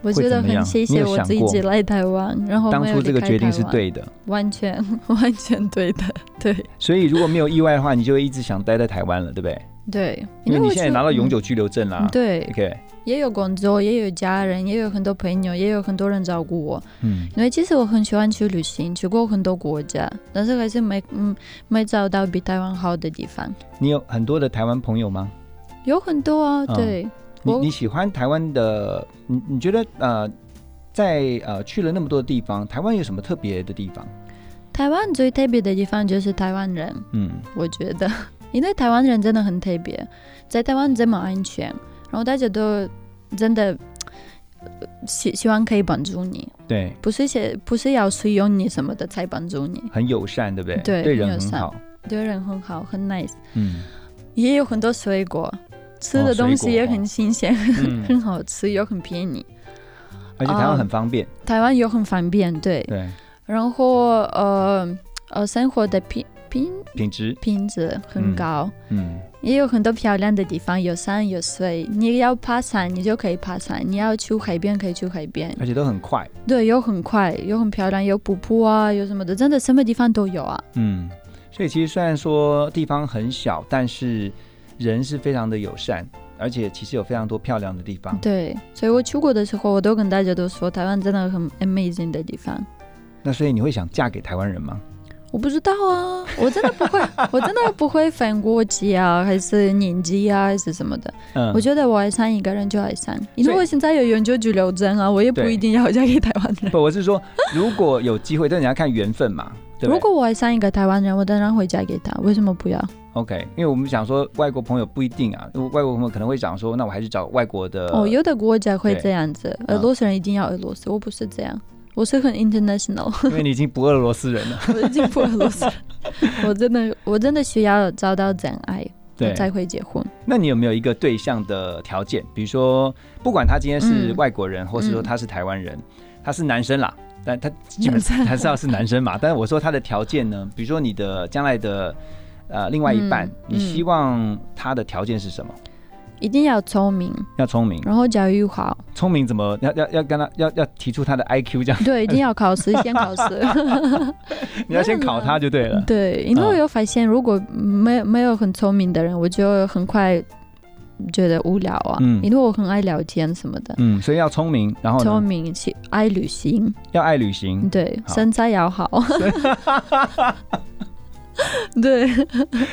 我觉得很谢你谢我自己来台湾，然后当初这个决定是对的，完全 完全对的，对所以如果没有意外的话，你就会一直想待在台湾了，对不对？对，因为你现在拿到永久居留证啦。嗯对，OK，也有工作，也有家人，也有很多朋友，也有很多人照顾我。嗯，因为其实我很喜欢去旅行，去过很多国家，但是还是没嗯没找到比台湾好的地方。你有很多的台湾朋友吗？有很多啊，嗯对，你你喜欢台湾的？你你觉得呃，在呃去了那么多地方，台湾有什么特别的地方？台湾最特别的地方就是台湾人，嗯，我觉得，因为台湾人真的很特别，在台湾这么安全，然后大家都真的呃希希望可以帮助你，对，不是些不是要使用你什么的才帮助你，很友善，对不对？对，对人友善很好。，对人很好，很 nice，嗯，也有很多水果，吃哦的东西也很新鲜，嗯 很好吃，又很便宜。而且台湾啊很方便。台湾又很方便，对。对，然后呃呃，生活的品品品质品质很高，嗯，也有很多漂亮的地方，有山有水。你要爬山，你就可以爬山；你要去海边，可以去海边。而且都很快。对，又很快，又很漂亮，有瀑布啊，有什么的，真的什么地方都有啊。嗯，所以其实虽然说地方很小，但是人是非常的友善，而且其实有非常多漂亮的地方。对，所以我去过的时候，我都跟大家都说，台湾真的很 amazing 的地方。那所以你会想嫁给台湾人吗？我不知道啊，我真的不会，我真的不会分国籍啊，还是年纪啊，还是什么的。嗯我觉得我爱上一个人就爱上，因为所以我现在有永久居留证啊，我也不一定要嫁给台湾人。不，我是说，如果有机会，但你要看缘分嘛，对对如果我爱上一个台湾人，我当然会嫁给他，为什么不要？？OK，因为我们想说外国朋友不一定啊，外国朋友可能会讲说，那我还是找外国的。哦，有的国家会对这样子，嗯俄罗斯人一定要俄罗斯，我不是这样，我是很 international。因为你已经不俄罗斯人了。我已经不俄罗斯人，我真的我真的需要找到真爱，对我才会结婚。那你有没有一个对象的条件？比如说，不管他今天是嗯外国人，或是说他是台湾人，他是男生啦，但他基本男生还是要是男生嘛。但是我说他的条件呢，比如说你的将来的呃另外一半，嗯你希望他的条件是什么？一定要聪明，要聪明，然后教育好，聪明怎么要要要跟他要要提出他的 IQ 这样？对，一定要考试，先考试。你要先考他就对了。对，因为我有发现，如果没有没有很聪明的人，我就很快觉得无聊啊。嗯。因为我很爱聊天什么的，嗯，所以要聪明，然后聪呢，明且爱旅行，要爱旅行，对，身材要好。对，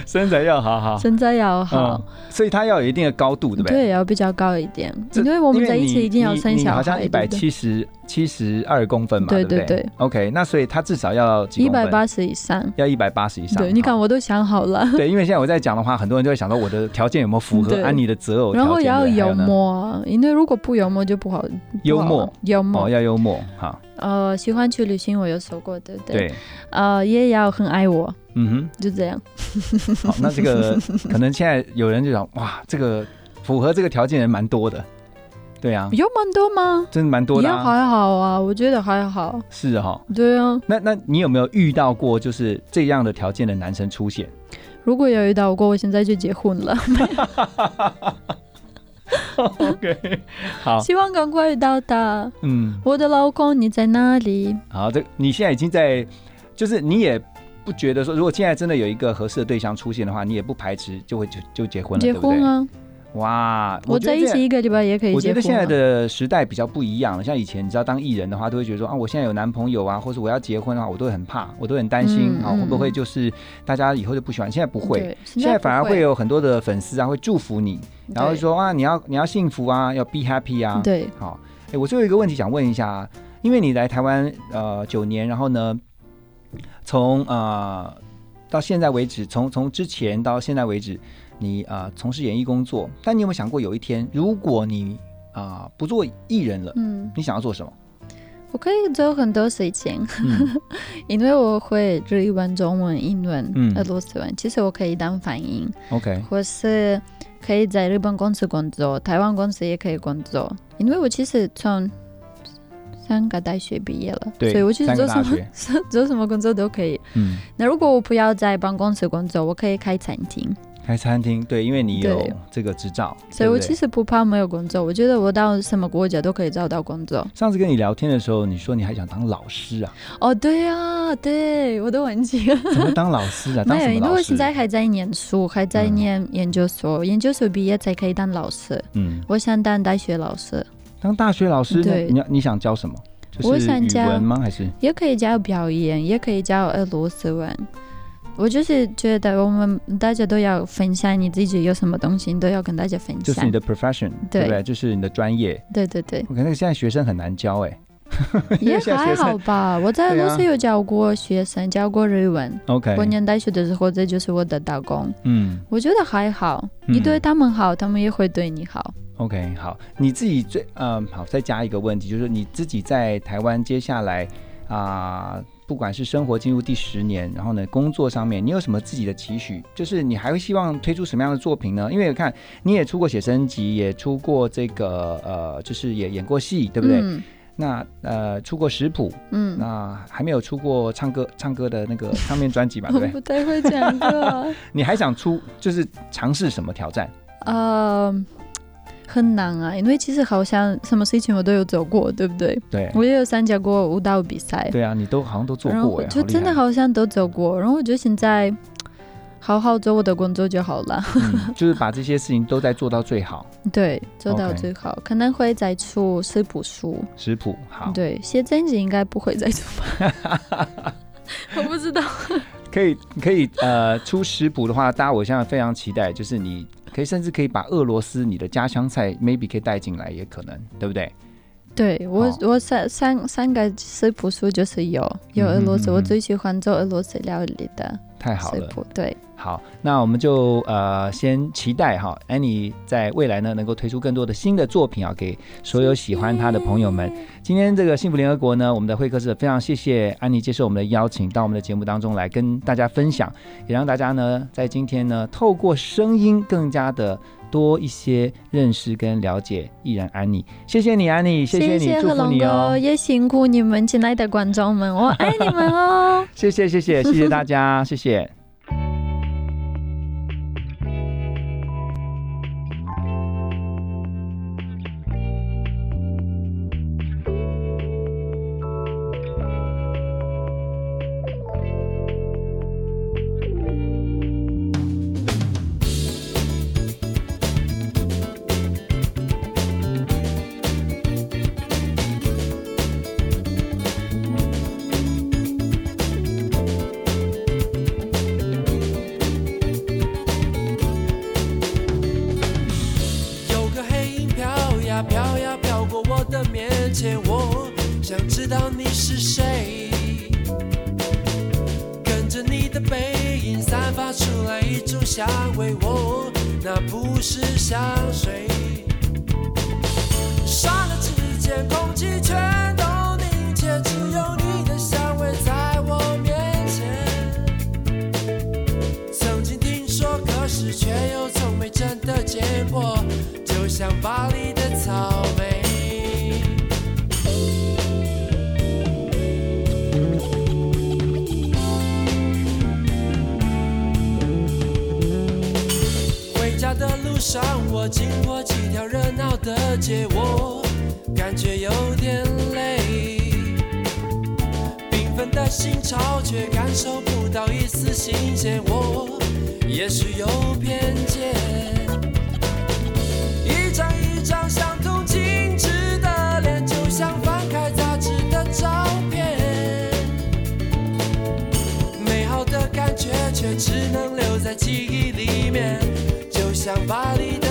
身材要好好，身材要好。嗯，，所以他要有一定的高度，对不对？对，要比较高一点，因为我们在一起一定要你生小孩，你好像一百七十七十二公分嘛，对不对对对 OK，那所以他至少要？一百八十以上。要一百八十以上。对，你看我都想好了。对，因为现在我在讲的话，很多人就会想到我的条件有没有符合对安妮的择偶然后也要幽默啊，因为如果不幽默就不好。幽默幽默哦，要幽默哈。呃，喜欢去旅行，我有说过，对不对？对。呃，也要很爱我，嗯哼就这样。好，那这个可能现在有人就想，哇，这个符合这个条件人蛮多的，对啊，有蛮多吗？真的蛮多的也啊。还好啊，我觉得还好。是哈，对啊，那那你有没有遇到过就是这样的条件的男生出现？如果有遇到过，我现在就结婚了。OK，好，希望赶快遇到他。嗯，我的老公，你在哪里？好，这你现在已经在，就是你也不觉得说，如果现在真的有一个合适的对象出现的话，你也不排斥就会就就结婚了，结对不对婚？啊！哇，我在一觉得这起一个礼拜也可以我觉得现在。的时代比较不一样了，像以前你知道当艺人的话，都会觉得说啊，我现在有男朋友啊，或者我要结婚的话，我都会很怕，我都很担心啊，会不会就是大家以后就不喜欢？现在不会，现在反而会会有很多的粉丝啊会祝福你，然后说啊你要你要幸福啊，要 be happy 啊，对，好，哎，我最后一个问题想问一下啊，因为你来台湾呃九年，然后呢，从呃到现在为止，从从之前到现在为止，你啊、呃从事演艺工作，但你有没有想过有一天，如果你啊、不做艺人了，嗯，你想要做什么？我可以做很多事情，嗯 因为我会日文、中文、英文、嗯俄罗斯文。其实我可以当翻译，OK，或是可以在日本公司工作，台湾公司也可以工作。因为我其实从三个大学毕业了，对所以我其实做什么 做什么工作都可以。嗯，那如果我不要在办公室工作，我可以开餐厅。开餐厅，对，因为你有这个执照，所以我其实不怕没有工作，我觉得我到什么国家都可以找到工作。上次跟你聊天的时候，你说你还想当老师啊？哦，对啊，对我都忘记了。怎么当老师啊？当没有，因为我？现在还在念书，还在念研究所，研究所毕业才可以当老师。嗯，我想当大学老师，当大学老师，对你要你想教什么？就是我想教语文吗？还是也可以教表演，也可以教俄罗斯文。我就是觉得我们大家都要分享你自己有什么东西，你都要跟大家分享。就是你的 profession，对对不对？就是你的专业。对对对，我看那个现在学生很难教哎，因也 还好吧。我在俄罗斯有教过学生，教过日文。OK 过年大学的时候，这就是我的打工。嗯我觉得还好，你嗯对他们好，他们也会对你好。，OK，好，你自己最嗯好，再加一个问题，就是你自己在台湾接下来啊、不管是生活进入第十年，然后呢工作上面，你有什么自己的期许？就是你还会希望推出什么样的作品呢？因为我看你也出过写真集，也出过这个呃，就是也演过戏，对不对？嗯那呃，出过食谱，嗯那还没有出过唱歌唱歌的那个唱片专辑吧，对不对？我不太会讲歌啊。你还想出就是尝试什么挑战？呃，很难啊，因为其实好像什么事情我都有做过，对不对？对我也有参加过舞蹈比赛。对啊，你都好像都做过就真的好像都走过，然后我觉得现在好好做我的工作就好了。嗯，就是把这些事情都在做到最好。对，做到最好可能会再出食谱书。食谱好，对，写真集应该不会再出吧？我不知道。可以可以呃出食谱的话，大家我现在非常期待，就是你可以甚至可以把俄罗斯你的家乡菜 maybe 可以带进来，也可能，对不对？对我，我三三三个食谱书就是有有俄罗斯，嗯嗯嗯。我最喜欢做俄罗斯料理的太好了。对，好，那我们就呃先期待哈，安妮在未来呢能够推出更多的新的作品啊，给所有喜欢她的朋友们。今天这个幸福联合国呢，我们的会客室非常谢谢安妮接受我们的邀请，到我们的节目当中来跟大家分享，也让大家呢在今天呢透过声音更加的。多一些认识跟了解艺人安妮，谢谢你安妮，谢谢你，祝福贺你哦，，也辛苦你们亲爱的观众们，我爱你们哦。谢谢谢谢谢谢大家，谢谢。有上，我经过几条热闹的街，我感觉有点累。缤纷的心潮，却感受不到一丝新鲜。我也许有偏见，一张一张相同精致的脸，就像翻开杂志的照片。美好的感觉却只能留在记忆里面，想把你的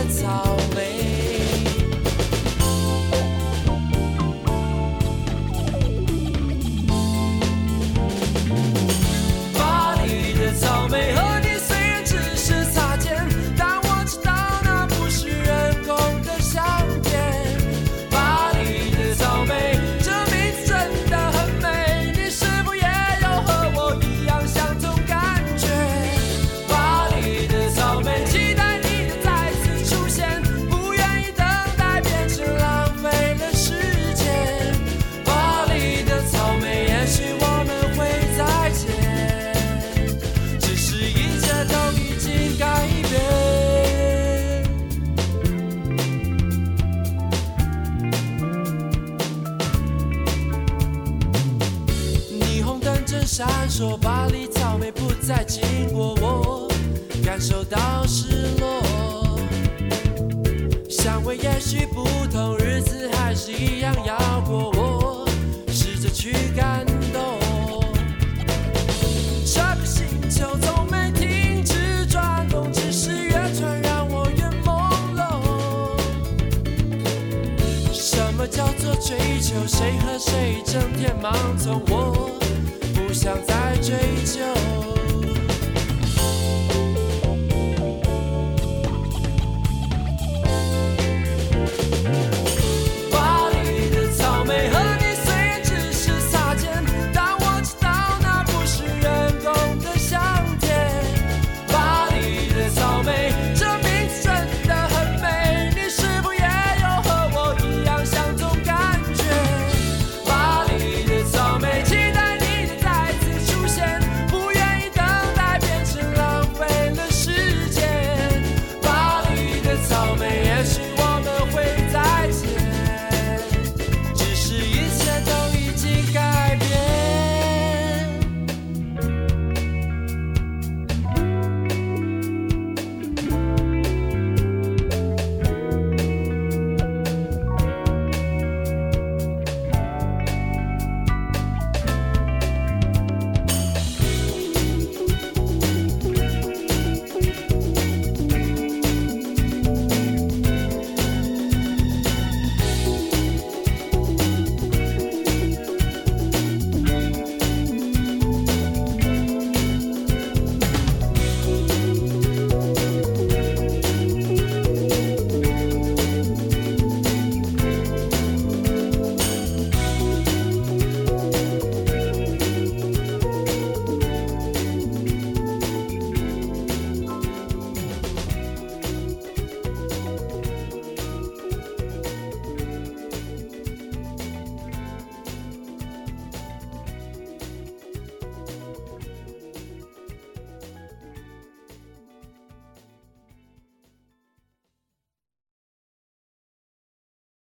说，巴黎草莓不再经过我，感受到失落。香味也许不同，日子还是一样要过，我试着去感动。这个星球从没停止转动，只是越转让我越朦胧。什么叫做追求？谁和谁整天忙从？我不想再追究。